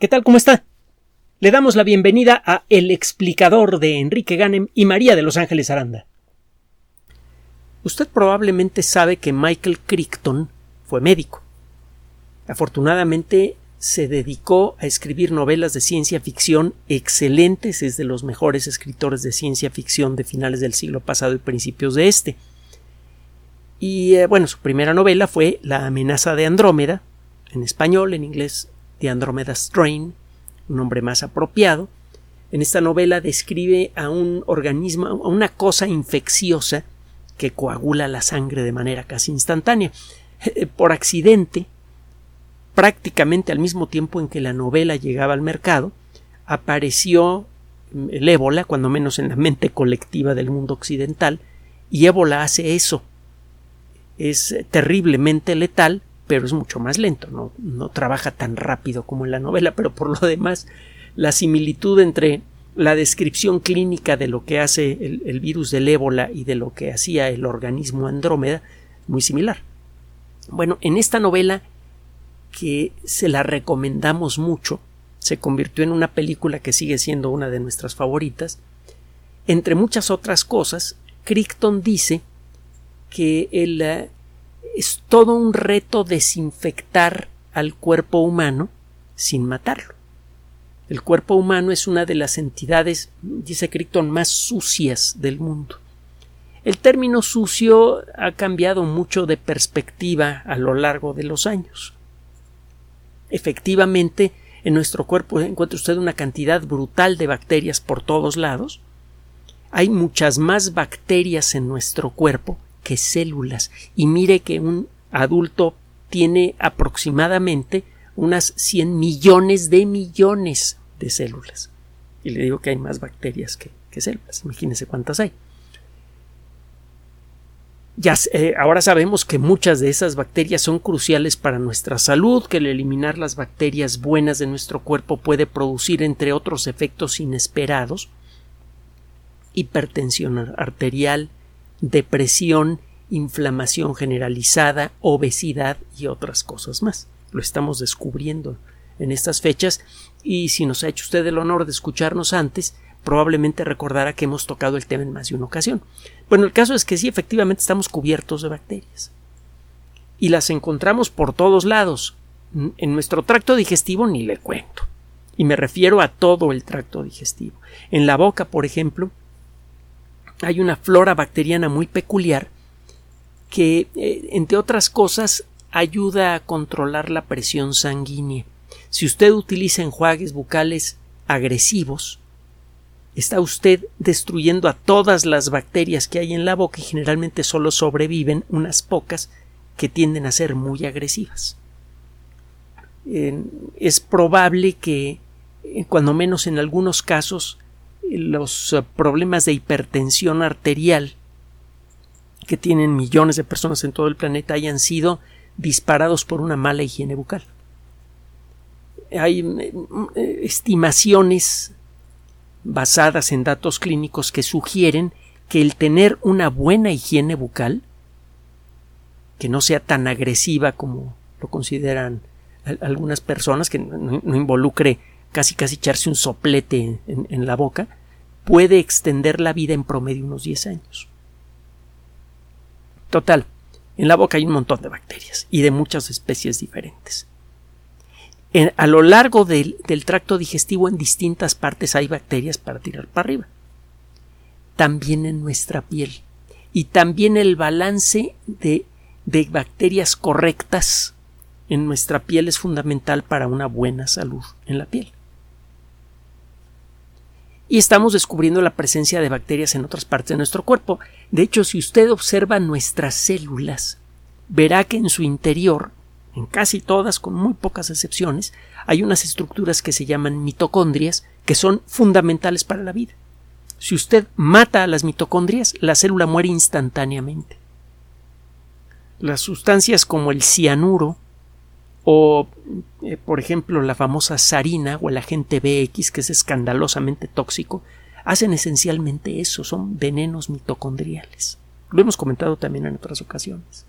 ¿Qué tal? ¿Cómo está? Le damos la bienvenida a El explicador de Enrique Ganem y María de Los Ángeles Aranda. Usted probablemente sabe que Michael Crichton fue médico. Afortunadamente se dedicó a escribir novelas de ciencia ficción excelentes, es de los mejores escritores de ciencia ficción de finales del siglo pasado y principios de este. Y eh, bueno, su primera novela fue La amenaza de Andrómeda, en español, en inglés de Andromeda Strain, un nombre más apropiado. En esta novela describe a un organismo, a una cosa infecciosa que coagula la sangre de manera casi instantánea. Eh, por accidente, prácticamente al mismo tiempo en que la novela llegaba al mercado, apareció el ébola, cuando menos en la mente colectiva del mundo occidental, y ébola hace eso. Es terriblemente letal, pero es mucho más lento, no, no trabaja tan rápido como en la novela, pero por lo demás la similitud entre la descripción clínica de lo que hace el, el, virus del ébola y de lo que hacía el organismo Andrómeda muy similar. Bueno, en esta novela que se la recomendamos mucho, se convirtió en una película que sigue siendo una de nuestras favoritas. Entre muchas otras cosas, Crichton dice que el, es todo un reto desinfectar al cuerpo humano sin matarlo. El cuerpo humano es una de las entidades, dice Crichton, más sucias del mundo. El término sucio ha cambiado mucho de perspectiva a lo largo de los años. Efectivamente, en nuestro cuerpo encuentra usted una cantidad brutal de bacterias por todos lados. Hay muchas más bacterias en nuestro cuerpo que células. Y mire que un adulto tiene aproximadamente unas 100 millones de millones de células. Y le digo que hay más bacterias que, células. Imagínense cuántas hay. Ya, eh, ahora sabemos que muchas de esas bacterias son cruciales para nuestra salud, que el eliminar las bacterias buenas de nuestro cuerpo puede producir, entre otros efectos inesperados, hipertensión arterial, depresión, inflamación generalizada, obesidad y otras cosas más. Lo estamos descubriendo en estas fechas y si nos ha hecho usted el honor de escucharnos antes, probablemente recordará que hemos tocado el tema en más de una ocasión. Bueno, el caso es que sí, efectivamente estamos cubiertos de bacterias. Y las encontramos por todos lados. En nuestro tracto digestivo ni le cuento. Y me refiero a todo el tracto digestivo. En la boca, por ejemplo, hay una flora bacteriana muy peculiar que, eh, entre otras cosas, ayuda a controlar la presión sanguínea. Si usted utiliza enjuagues bucales agresivos, está usted destruyendo a todas las bacterias que hay en la boca y generalmente solo sobreviven unas pocas que tienden a ser muy agresivas. es probable que, eh, cuando menos en algunos casos, los eh, problemas de hipertensión arterial que tienen millones de personas en todo el planeta hayan sido disparados por una mala higiene bucal. Hay eh, estimaciones basadas en datos clínicos que sugieren que el tener una buena higiene bucal, que no sea tan agresiva como lo consideran algunas personas, que no, involucre casi casi echarse un soplete en, la boca, puede extender la vida en promedio unos 10 años. Total, en la boca hay un montón de bacterias y de muchas especies diferentes. a lo largo del, tracto digestivo en distintas partes hay bacterias para tirar para arriba. También en nuestra piel. Y también el balance de bacterias correctas en nuestra piel es fundamental para una buena salud en la piel y estamos descubriendo la presencia de bacterias en otras partes de nuestro cuerpo. De hecho, si usted observa nuestras células, verá que en su interior, en casi todas, con muy pocas excepciones, hay unas estructuras que se llaman mitocondrias, que son fundamentales para la vida. Si usted mata a las mitocondrias, la célula muere instantáneamente. Las sustancias como el cianuro, o eh, por ejemplo la famosa sarina o el agente BX que es escandalosamente tóxico hacen esencialmente eso, son venenos mitocondriales. Lo hemos comentado también en otras ocasiones.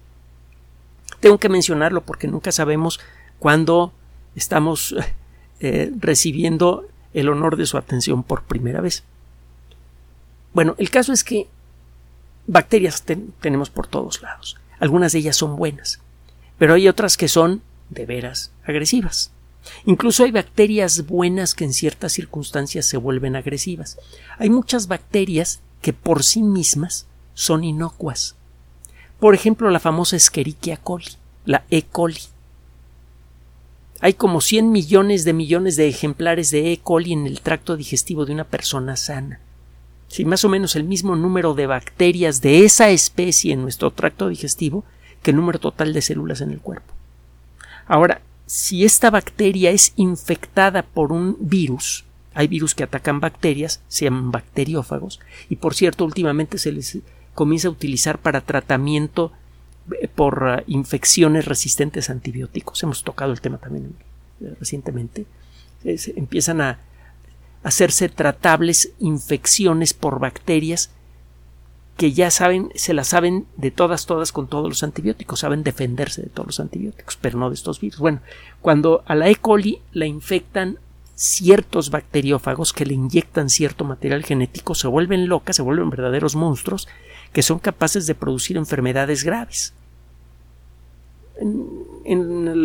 Tengo que mencionarlo porque nunca sabemos cuándo estamos eh, recibiendo el honor de su atención por primera vez. Bueno, el caso es que bacterias tenemos por todos lados. Algunas de ellas son buenas, pero hay otras que son de veras agresivas. Incluso hay bacterias buenas que en ciertas circunstancias se vuelven agresivas. Hay muchas bacterias que por sí mismas son inocuas. Por ejemplo, la famosa Escherichia coli, la E. coli. Hay como 100 millones de millones de ejemplares de E. coli en el tracto digestivo de una persona sana. Si más o menos el mismo número de bacterias de esa especie en nuestro tracto digestivo que el número total de células en el cuerpo. Ahora, si esta bacteria es infectada por un virus, hay virus que atacan bacterias, se llaman bacteriófagos, y por cierto, últimamente se les comienza a utilizar para tratamiento eh, por uh, infecciones resistentes a antibióticos. Hemos tocado el tema también eh, recientemente. empiezan a hacerse tratables infecciones por bacterias que ya saben, se las saben de todas, todas con todos los antibióticos, saben defenderse de todos los antibióticos, pero no de estos virus. Bueno, cuando a la E. coli la infectan ciertos bacteriófagos que le inyectan cierto material genético, se vuelven locas, se vuelven verdaderos monstruos que son capaces de producir enfermedades graves. En,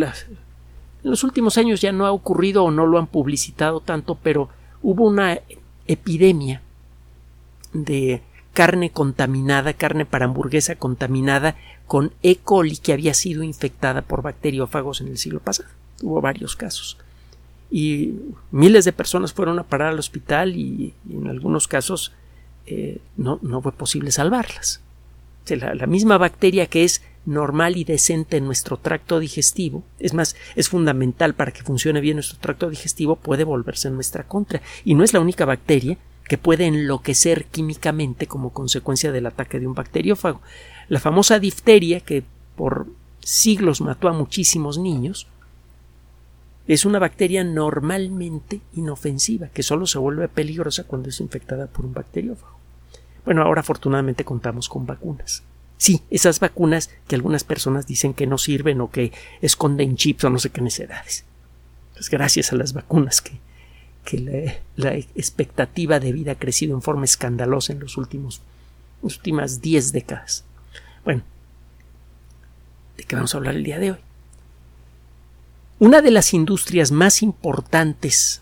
los últimos años ya no ha ocurrido o no lo han publicitado tanto, pero hubo una epidemia de carne contaminada, carne para hamburguesa contaminada con E. coli que había sido infectada por bacteriófagos en el siglo pasado. Hubo varios casos. Y miles de personas fueron a parar al hospital y, en algunos casos eh, no, no, fue posible salvarlas. la, la misma bacteria que es normal y decente en nuestro tracto digestivo, es más, es fundamental para que funcione bien nuestro tracto digestivo, puede volverse en nuestra contra. Y no es la única bacteria que puede enloquecer químicamente como consecuencia del ataque de un bacteriófago. La famosa difteria, que por siglos mató a muchísimos niños, es una bacteria normalmente inofensiva, que solo se vuelve peligrosa cuando es infectada por un bacteriófago. Bueno, ahora afortunadamente contamos con vacunas. Sí, esas vacunas que algunas personas dicen que no sirven o que esconden chips o no sé qué necedades. Pues gracias a las vacunas que que la, expectativa de vida ha crecido en forma escandalosa en los últimos las últimas diez décadas. Bueno, ¿de qué vamos a hablar el día de hoy? Una de las industrias más importantes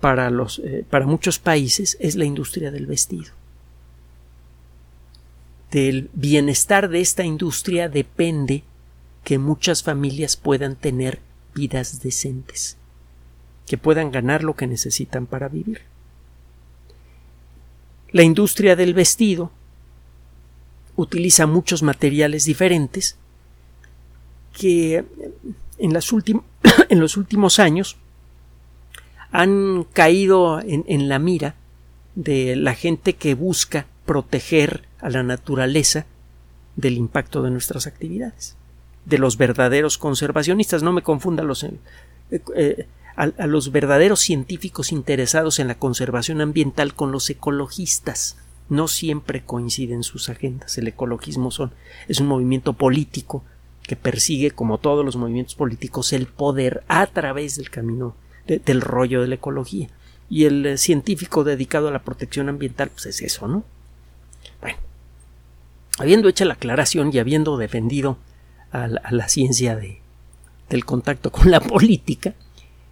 para, los, eh, para muchos países es la industria del vestido. Del bienestar de esta industria depende que muchas familias puedan tener vidas decentes que puedan ganar lo que necesitan para vivir. La industria del vestido utiliza muchos materiales diferentes que en, en los últimos años han caído en, en la mira de la gente que busca proteger a la naturaleza del impacto de nuestras actividades, de los verdaderos conservacionistas. No me confunda los eh, a, los verdaderos científicos interesados en la conservación ambiental con los ecologistas. No siempre coinciden sus agendas. El ecologismo es un movimiento político que persigue, como todos los movimientos políticos, el poder a través del camino del rollo de la ecología. Y el eh, científico dedicado a la protección ambiental, pues es eso, ¿no? Bueno, habiendo hecho la aclaración y habiendo defendido a la, ciencia de, del contacto con la política,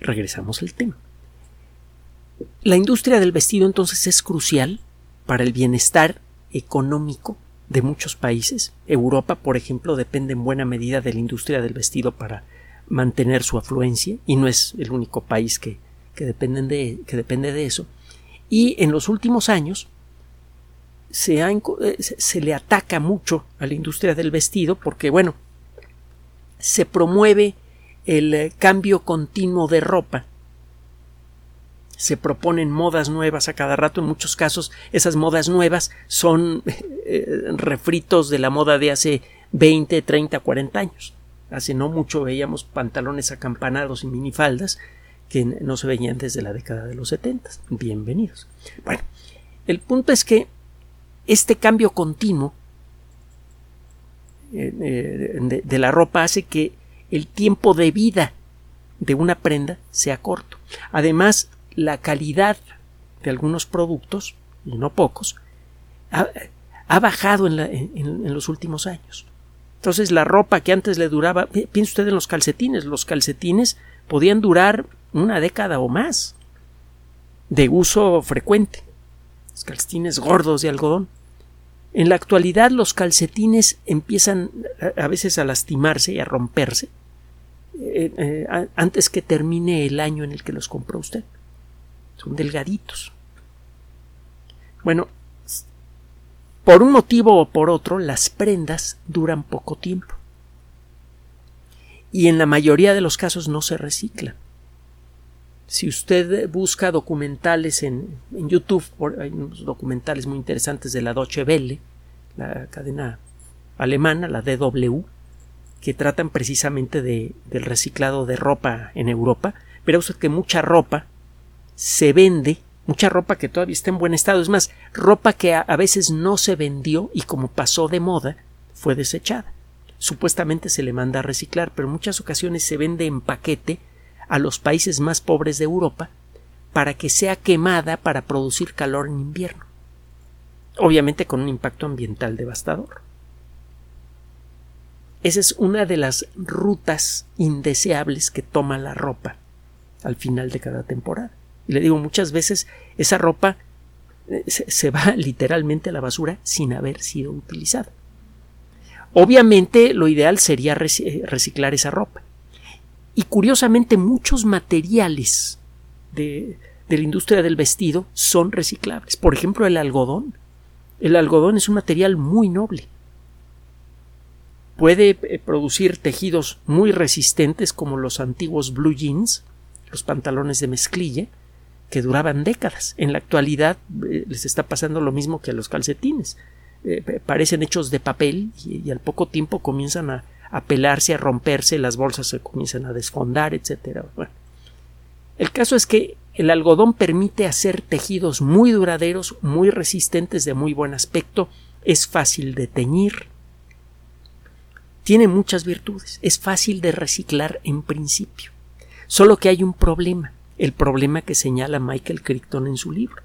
regresamos al tema. La industria del vestido entonces es crucial para el bienestar económico de muchos países. Europa, por ejemplo, depende en buena medida de la industria del vestido para mantener su afluencia y no es el único país que, que, de, que depende de eso. Y en los últimos años se, eh, se le ataca mucho a la industria del vestido porque, bueno, se promueve el eh, cambio continuo de ropa. Se proponen modas nuevas a cada rato. En muchos casos, esas modas nuevas son eh, refritos de la moda de hace 20, 30, 40 años. Hace no mucho veíamos pantalones acampanados y minifaldas que no se veían desde la década de los 70. Bienvenidos. Bueno, el punto es que este cambio continuo eh, de, la ropa hace que el tiempo de vida de una prenda sea corto. Además, la calidad de algunos productos, y no pocos, ha, bajado en, los últimos años. Entonces, la ropa que antes le duraba, piense usted en los calcetines, los calcetines podían durar una década o más de uso frecuente. Los calcetines gordos de algodón. En la actualidad los calcetines empiezan a veces a lastimarse y a romperse eh, eh, antes que termine el año en el que los compró usted. Son delgaditos. Bueno, por un motivo o por otro, las prendas duran poco tiempo. Y en la mayoría de los casos no se reciclan. Si usted busca documentales en, YouTube, hay unos documentales muy interesantes de la Deutsche Welle, la cadena alemana, la DW, que tratan precisamente de, del reciclado de ropa en Europa, verá usted que mucha ropa se vende, mucha ropa que todavía está en buen estado, es más, ropa que a, a veces no se vendió y como pasó de moda, fue desechada. Supuestamente se le manda a reciclar, pero en muchas ocasiones se vende en paquete a los países más pobres de Europa para que sea quemada para producir calor en invierno. Obviamente con un impacto ambiental devastador. Esa es una de las rutas indeseables que toma la ropa al final de cada temporada. Y le digo, muchas veces esa ropa eh, se, va literalmente a la basura sin haber sido utilizada. Obviamente lo ideal sería eh, reciclar esa ropa. Y curiosamente muchos materiales de, de la industria del vestido son reciclables. Por ejemplo, el algodón. El algodón es un material muy noble. Puede eh, producir tejidos muy resistentes como los antiguos blue jeans, los pantalones de mezclilla, que duraban décadas. En la actualidad eh, les está pasando lo mismo que a los calcetines. Eh, parecen hechos de papel y, al poco tiempo comienzan a, a, pelarse, a romperse, las bolsas se comienzan a desfondar, etc. Bueno, el caso es que el algodón permite hacer tejidos muy duraderos, muy resistentes, de muy buen aspecto, es fácil de teñir, tiene muchas virtudes, es fácil de reciclar en principio. Solo que hay un problema, el problema que señala Michael Crichton en su libro.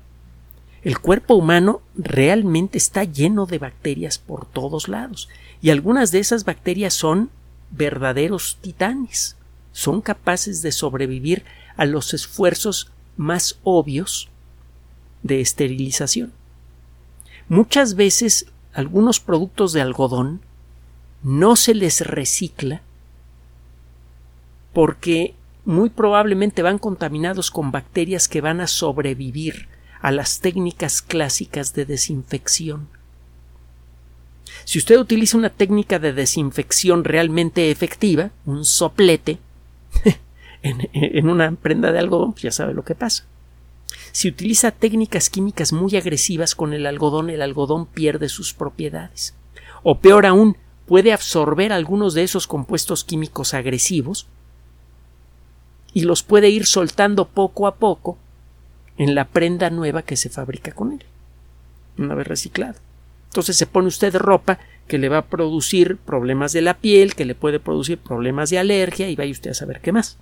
El cuerpo humano realmente está lleno de bacterias por todos lados, y algunas de esas bacterias son verdaderos titanes. Son capaces de sobrevivir a los esfuerzos más obvios de esterilización. Muchas veces algunos productos de algodón no se les recicla porque muy probablemente van contaminados con bacterias que van a sobrevivir a las técnicas clásicas de desinfección. Si usted utiliza una técnica de desinfección realmente efectiva, un soplete, en, una prenda de algodón, pues ya sabe lo que pasa. Si utiliza técnicas químicas muy agresivas con el algodón, el algodón pierde sus propiedades. O peor aún, puede absorber algunos de esos compuestos químicos agresivos y los puede ir soltando poco a poco en la prenda nueva que se fabrica con él, una vez reciclado. Entonces se pone usted ropa que le va a producir problemas de la piel, que le puede producir problemas de alergia y vaya usted a saber qué más.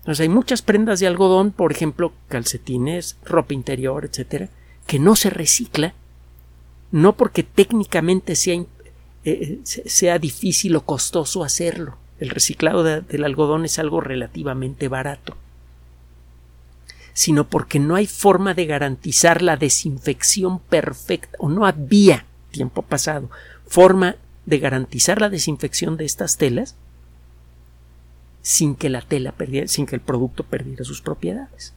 Entonces hay muchas prendas de algodón, por ejemplo, calcetines, ropa interior, etcétera, que no se recicla, no porque técnicamente sea, eh, eh, sea difícil o costoso hacerlo. El reciclado del algodón es algo relativamente barato, sino porque no hay forma de garantizar la desinfección perfecta, o no había tiempo pasado forma de garantizar la desinfección de estas telas sin que la tela perdiera, sin que el producto perdiera sus propiedades.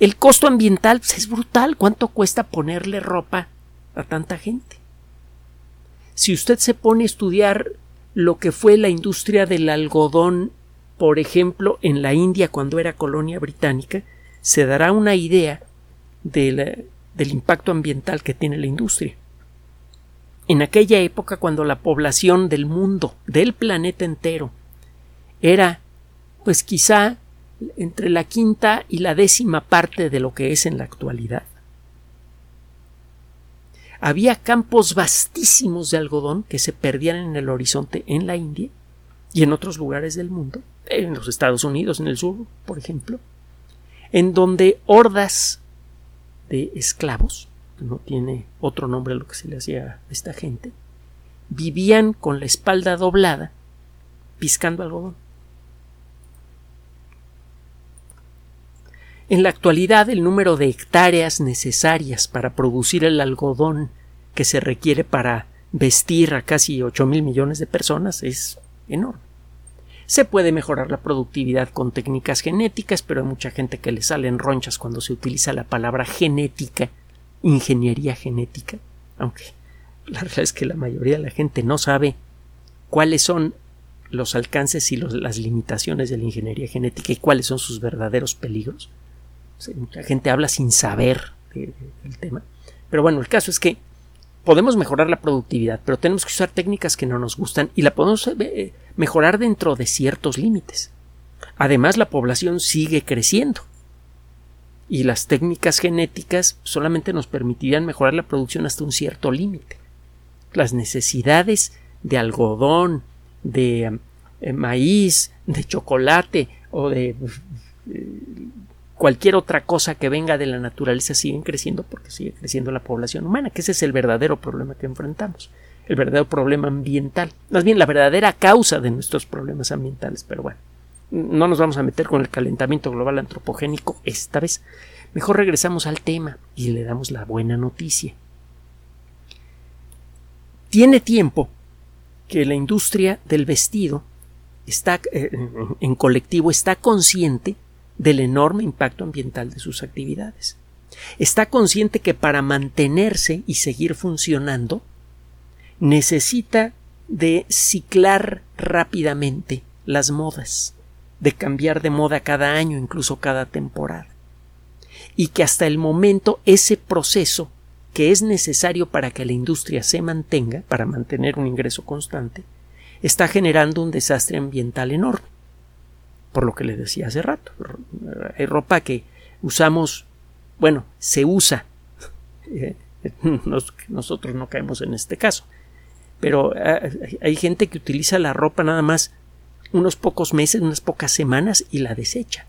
El costo ambiental pues, es brutal. ¿Cuánto cuesta ponerle ropa a tanta gente? Si usted se pone a estudiar lo que fue la industria del algodón, por ejemplo, en la India cuando era colonia británica, se dará una idea del impacto ambiental que tiene la industria. En aquella época, cuando la población del mundo, del planeta entero, era pues quizá entre la quinta y la décima parte de lo que es en la actualidad. Había campos vastísimos de algodón que se perdían en el horizonte en la India y en otros lugares del mundo, en los Estados Unidos, en el sur, por ejemplo, en donde hordas de esclavos, no tiene otro nombre a lo que se le hacía a esta gente, vivían con la espalda doblada, piscando algodón. En la actualidad, el número de hectáreas necesarias para producir el algodón que se requiere para vestir a casi 8 mil millones de personas es enorme. Se puede mejorar la productividad con técnicas genéticas, pero hay mucha gente que le salen ronchas cuando se utiliza la palabra genética, ingeniería genética, aunque la verdad es que la mayoría de la gente no sabe cuáles son los alcances y las limitaciones de la ingeniería genética y cuáles son sus verdaderos peligros mucha gente habla sin saber del tema. Pero bueno, el caso es que podemos mejorar la productividad, pero tenemos que usar técnicas que no nos gustan y la podemos eh, mejorar dentro de ciertos límites. Además, la población sigue creciendo y las técnicas genéticas solamente nos permitirían mejorar la producción hasta un cierto límite. Las necesidades de algodón, de eh, maíz, de chocolate o de eh, cualquier otra cosa que venga de la naturaleza siguen creciendo porque sigue creciendo la población humana, que ese es el verdadero problema que enfrentamos, el verdadero problema ambiental, más bien la verdadera causa de nuestros problemas ambientales, pero bueno, no nos vamos a meter con el calentamiento global antropogénico esta vez. Mejor regresamos al tema y le damos la buena noticia. Tiene tiempo que la industria del vestido está eh, en colectivo está consciente del enorme impacto ambiental de sus actividades. Está consciente que para mantenerse y seguir funcionando necesita de ciclar rápidamente las modas, de cambiar de moda cada año, incluso cada temporada. Y que hasta el momento ese proceso que es necesario para que la industria se mantenga, para mantener un ingreso constante, está generando un desastre ambiental enorme por lo que les decía hace rato. Hay ropa que usamos, bueno, se usa. Nosotros no caemos en este caso. Pero eh, hay gente que utiliza la ropa nada más unos pocos meses, unas pocas semanas y la desecha.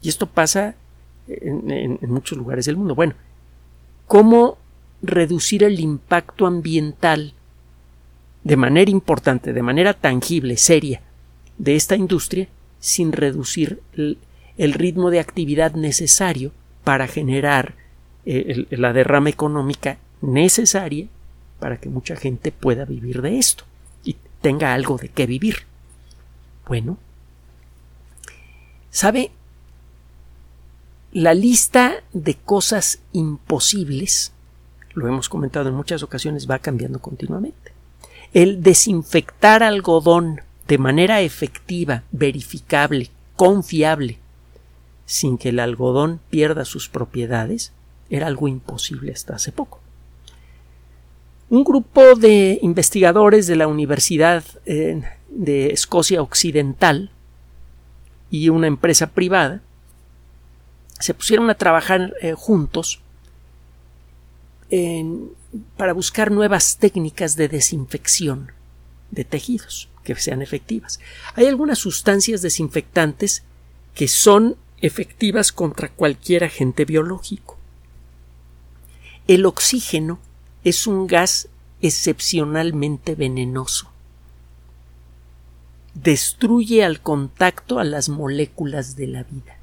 Y esto pasa en, en muchos lugares del mundo. Bueno, ¿cómo reducir el impacto ambiental de manera importante, de manera tangible, seria, de esta industria sin reducir el, ritmo de actividad necesario para generar eh, la derrama económica necesaria para que mucha gente pueda vivir de esto y tenga algo de qué vivir. Bueno, ¿sabe? La lista de cosas imposibles, lo hemos comentado en muchas ocasiones, va cambiando continuamente. El desinfectar algodón de manera efectiva, verificable, confiable, sin que el algodón pierda sus propiedades, era algo imposible hasta hace poco. Un grupo de investigadores de la Universidad eh, de Escocia Occidental y una empresa privada se pusieron a trabajar eh, juntos para buscar nuevas técnicas de desinfección de tejidos que sean efectivas. Hay algunas sustancias desinfectantes que son efectivas contra cualquier agente biológico. El oxígeno es un gas excepcionalmente venenoso. Destruye al contacto a las moléculas de la vida.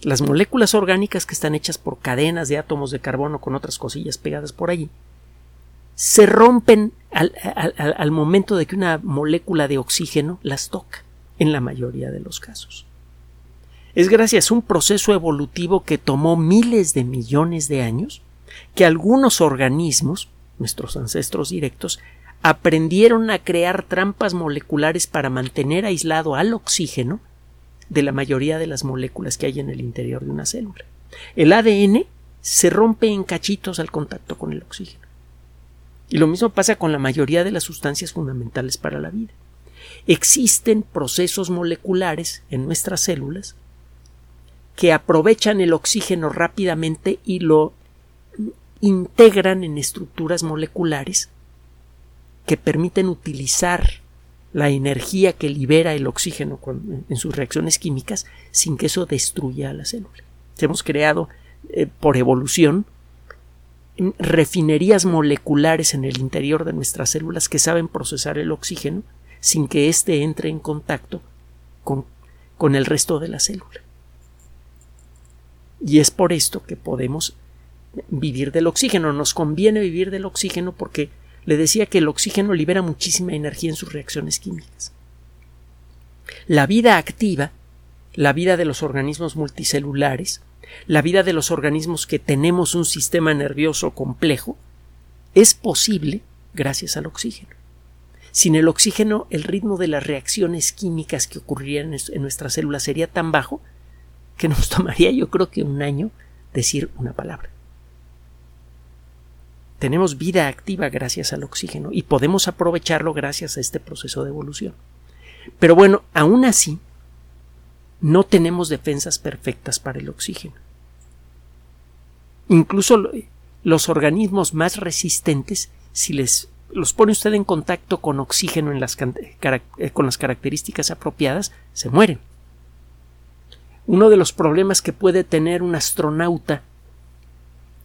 Las moléculas orgánicas que están hechas por cadenas de átomos de carbono con otras cosillas pegadas por allí se rompen al, momento de que una molécula de oxígeno las toca, en la mayoría de los casos. Es gracias a un proceso evolutivo que tomó miles de millones de años que algunos organismos, nuestros ancestros directos, aprendieron a crear trampas moleculares para mantener aislado al oxígeno de la mayoría de las moléculas que hay en el interior de una célula. El ADN se rompe en cachitos al contacto con el oxígeno. Y lo mismo pasa con la mayoría de las sustancias fundamentales para la vida. Existen procesos moleculares en nuestras células que aprovechan el oxígeno rápidamente y lo integran en estructuras moleculares que permiten utilizar la energía que libera el oxígeno en sus reacciones químicas sin que eso destruya a la célula. Hemos creado eh, por evolución refinerías moleculares en el interior de nuestras células que saben procesar el oxígeno sin que éste entre en contacto con, con el resto de la célula. Y es por esto que podemos vivir del oxígeno. Nos conviene vivir del oxígeno porque le decía que el oxígeno libera muchísima energía en sus reacciones químicas. La vida activa, la vida de los organismos multicelulares, la vida de los organismos que tenemos un sistema nervioso complejo, es posible gracias al oxígeno. Sin el oxígeno, el ritmo de las reacciones químicas que ocurrirían en nuestras células sería tan bajo que nos tomaría yo creo que un año decir una palabra. Tenemos vida activa gracias al oxígeno y podemos aprovecharlo gracias a este proceso de evolución. Pero bueno, aún así, no tenemos defensas perfectas para el oxígeno. Incluso los organismos más resistentes, si les los pone usted en contacto con oxígeno en las, eh, con las características apropiadas, se mueren. Uno de los problemas que puede tener un astronauta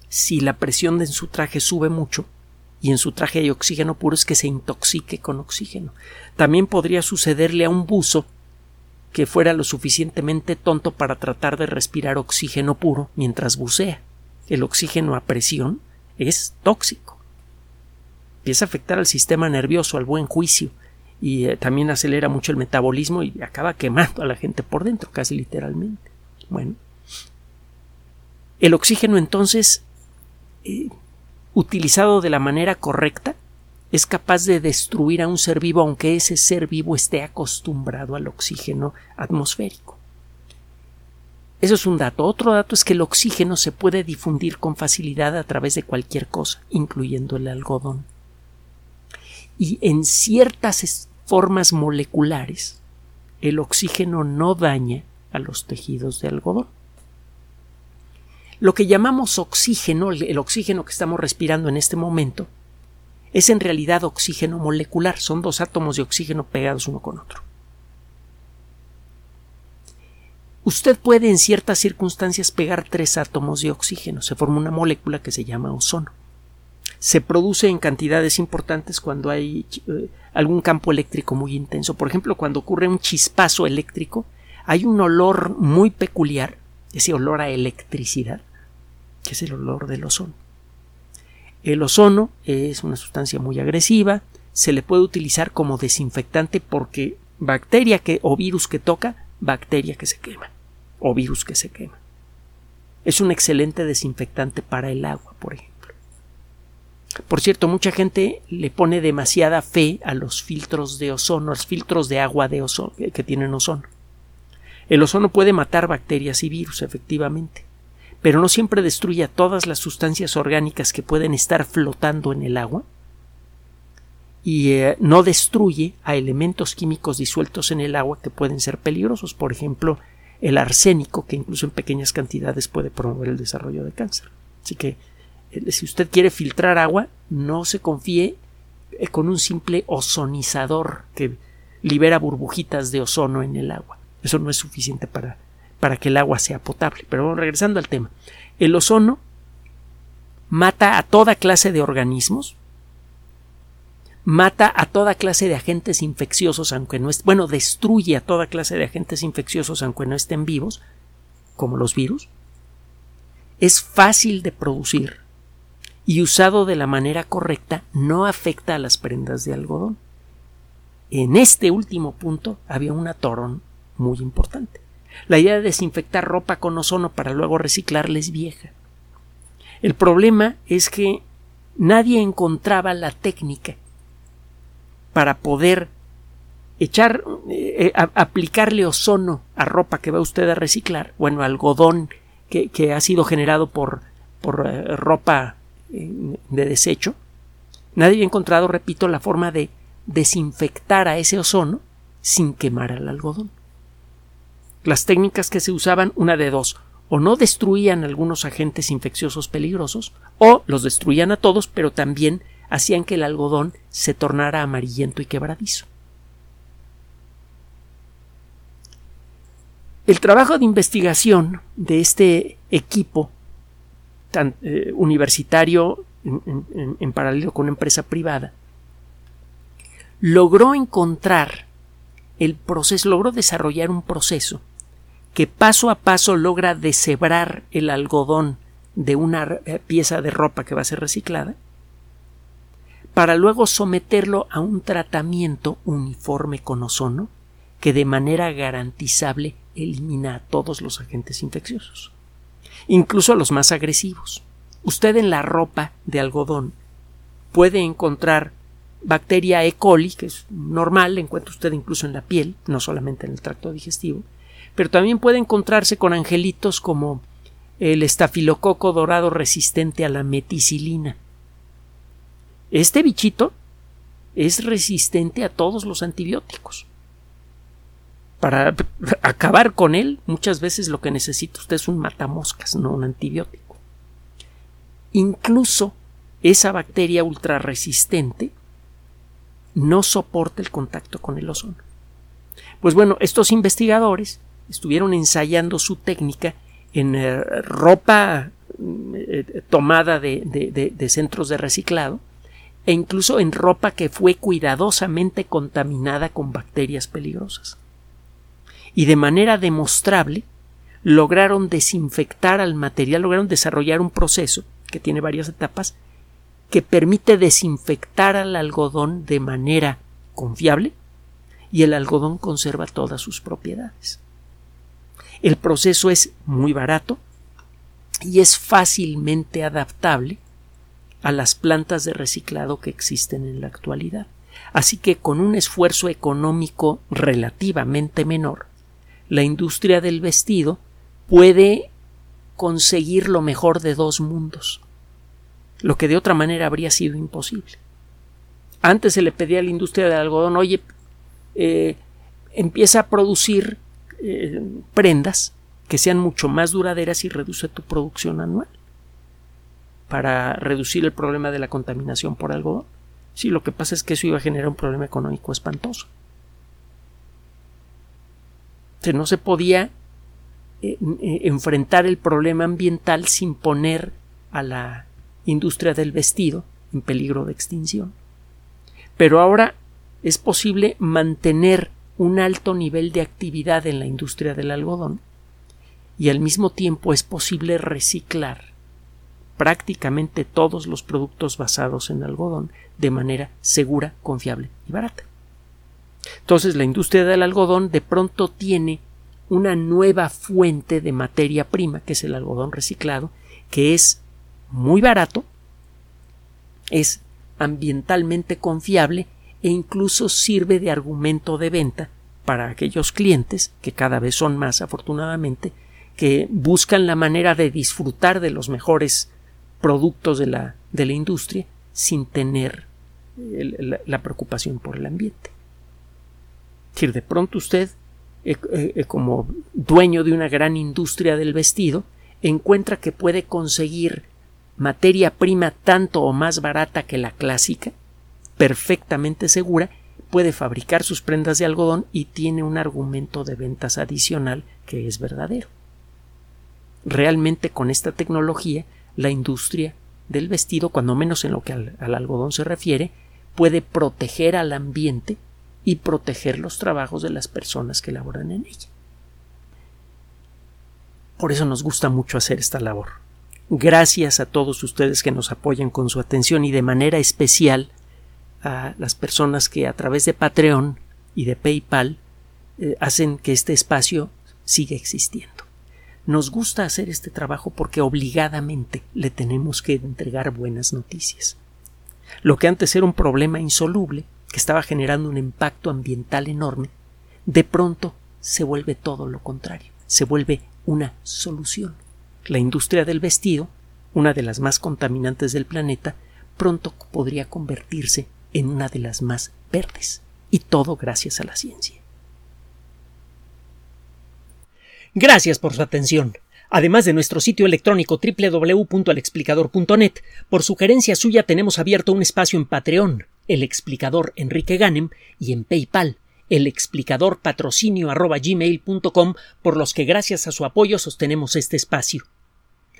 si la presión de su traje sube mucho y en su traje hay oxígeno puro es que se intoxique con oxígeno. También podría sucederle a un buzo que fuera lo suficientemente tonto para tratar de respirar oxígeno puro mientras bucea. El oxígeno a presión es tóxico. Empieza a afectar al sistema nervioso, al buen juicio, y eh, también acelera mucho el metabolismo y acaba quemando a la gente por dentro, casi literalmente. Bueno, el oxígeno entonces, eh, utilizado de la manera correcta, es capaz de destruir a un ser vivo aunque ese ser vivo esté acostumbrado al oxígeno atmosférico. Eso es un dato. Otro dato es que el oxígeno se puede difundir con facilidad a través de cualquier cosa, incluyendo el algodón. Y en ciertas formas moleculares, el oxígeno no daña a los tejidos de algodón. Lo que llamamos oxígeno, el oxígeno que estamos respirando en este momento, es en realidad oxígeno molecular, son dos átomos de oxígeno pegados uno con otro. Usted puede en ciertas circunstancias pegar tres átomos de oxígeno, se forma una molécula que se llama ozono. Se produce en cantidades importantes cuando hay eh, algún campo eléctrico muy intenso. Por ejemplo, cuando ocurre un chispazo eléctrico, hay un olor muy peculiar, ese olor a electricidad, que es el olor del ozono. El ozono es una sustancia muy agresiva, se le puede utilizar como desinfectante porque bacteria que, o virus que toca, bacteria que se quema o virus que se quema. Es un excelente desinfectante para el agua, por ejemplo. Por cierto, mucha gente le pone demasiada fe a los filtros de ozono, a los filtros de agua de ozono que tienen ozono. El ozono puede matar bacterias y virus, efectivamente, pero no siempre destruye a todas las sustancias orgánicas que pueden estar flotando en el agua y eh, no destruye a elementos químicos disueltos en el agua que pueden ser peligrosos, por ejemplo, el arsénico, que incluso en pequeñas cantidades puede promover el desarrollo de cáncer. Así que eh, si usted quiere filtrar agua, no se confíe eh, con un simple ozonizador que libera burbujitas de ozono en el agua. Eso no es suficiente para para que el agua sea potable. Pero regresando al tema, el ozono mata a toda clase de organismos, mata a toda clase de agentes infecciosos, aunque no estén, bueno, destruye a toda clase de agentes infecciosos, aunque no estén vivos, como los virus. Es fácil de producir y usado de la manera correcta no afecta a las prendas de algodón. En este último punto había un atorón muy importante. La idea de desinfectar ropa con ozono para luego reciclarla es vieja. El problema es que nadie encontraba la técnica para poder echar, eh, aplicarle ozono a ropa que va usted a reciclar, bueno, algodón que, ha sido generado por, eh, ropa eh, de desecho. Nadie ha encontrado, repito, la forma de desinfectar a ese ozono sin quemar al algodón. Las técnicas que se usaban, una de dos, o no destruían algunos agentes infecciosos peligrosos, o los destruían a todos, pero también hacían que el algodón se tornara amarillento y quebradizo. El trabajo de investigación de este equipo eh, universitario en, paralelo con una empresa privada logró encontrar el proceso, logró desarrollar un proceso que paso a paso logra deshebrar el algodón de una eh, pieza de ropa que va a ser reciclada para luego someterlo a un tratamiento uniforme con ozono que de manera garantizable elimina a todos los agentes infecciosos, incluso a los más agresivos. Usted en la ropa de algodón puede encontrar bacteria E. coli, que es normal, la encuentra usted incluso en la piel, no solamente en el tracto digestivo, pero también puede encontrarse con angelitos como el estafilococo dorado resistente a la meticilina. Este bichito es resistente a todos los antibióticos. Para acabar con él, muchas veces lo que necesita usted es un matamoscas, no un antibiótico. Incluso esa bacteria ultrarresistente no soporta el contacto con el ozono. Pues bueno, estos investigadores estuvieron ensayando su técnica en eh, ropa eh, tomada de, de centros de reciclado e incluso en ropa que fue cuidadosamente contaminada con bacterias peligrosas. Y de manera demostrable lograron desinfectar al material, lograron desarrollar un proceso que tiene varias etapas que permite desinfectar al algodón de manera confiable y el algodón conserva todas sus propiedades. El proceso es muy barato y es fácilmente adaptable a las plantas de reciclado que existen en la actualidad. Así que con un esfuerzo económico relativamente menor, la industria del vestido puede conseguir lo mejor de dos mundos, lo que de otra manera habría sido imposible. Antes se le pedía a la industria del algodón, oye, eh, empieza a producir eh, prendas que sean mucho más duraderas y reduce tu producción anual para reducir el problema de la contaminación por algodón. Sí, lo que pasa es que eso iba a generar un problema económico espantoso. O no se podía eh, enfrentar el problema ambiental sin poner a la industria del vestido en peligro de extinción. Pero ahora es posible mantener un alto nivel de actividad en la industria del algodón y al mismo tiempo es posible reciclar prácticamente todos los productos basados en algodón de manera segura, confiable y barata. Entonces la industria del algodón de pronto tiene una nueva fuente de materia prima, que es el algodón reciclado, que es muy barato, es ambientalmente confiable e incluso sirve de argumento de venta para aquellos clientes, que cada vez son más afortunadamente, que buscan la manera de disfrutar de los mejores productos de la, de la industria sin tener la, preocupación por el ambiente. Es de pronto usted, eh, eh, eh, como dueño de una gran industria del vestido, encuentra que puede conseguir materia prima tanto o más barata que la clásica, perfectamente segura, puede fabricar sus prendas de algodón y tiene un argumento de ventas adicional que es verdadero. Realmente con esta tecnología la industria del vestido, cuando menos en lo que al, algodón se refiere, puede proteger al ambiente y proteger los trabajos de las personas que laboran en ella. Por eso nos gusta mucho hacer esta labor. Gracias a todos ustedes que nos apoyan con su atención y de manera especial a las personas que a través de Patreon y de PayPal eh, hacen que este espacio siga existiendo. Nos gusta hacer este trabajo porque obligadamente le tenemos que entregar buenas noticias. Lo que antes era un problema insoluble, que estaba generando un impacto ambiental enorme, de pronto se vuelve todo lo contrario, se vuelve una solución. La industria del vestido, una de las más contaminantes del planeta, pronto podría convertirse en una de las más verdes, y todo gracias a la ciencia. Gracias por su atención. Además de nuestro sitio electrónico www.alexplicador.net, por sugerencia suya tenemos abierto un espacio en Patreon, el explicador Enrique Ganem, y en PayPal, el explicador patrocinio por los que gracias a su apoyo sostenemos este espacio.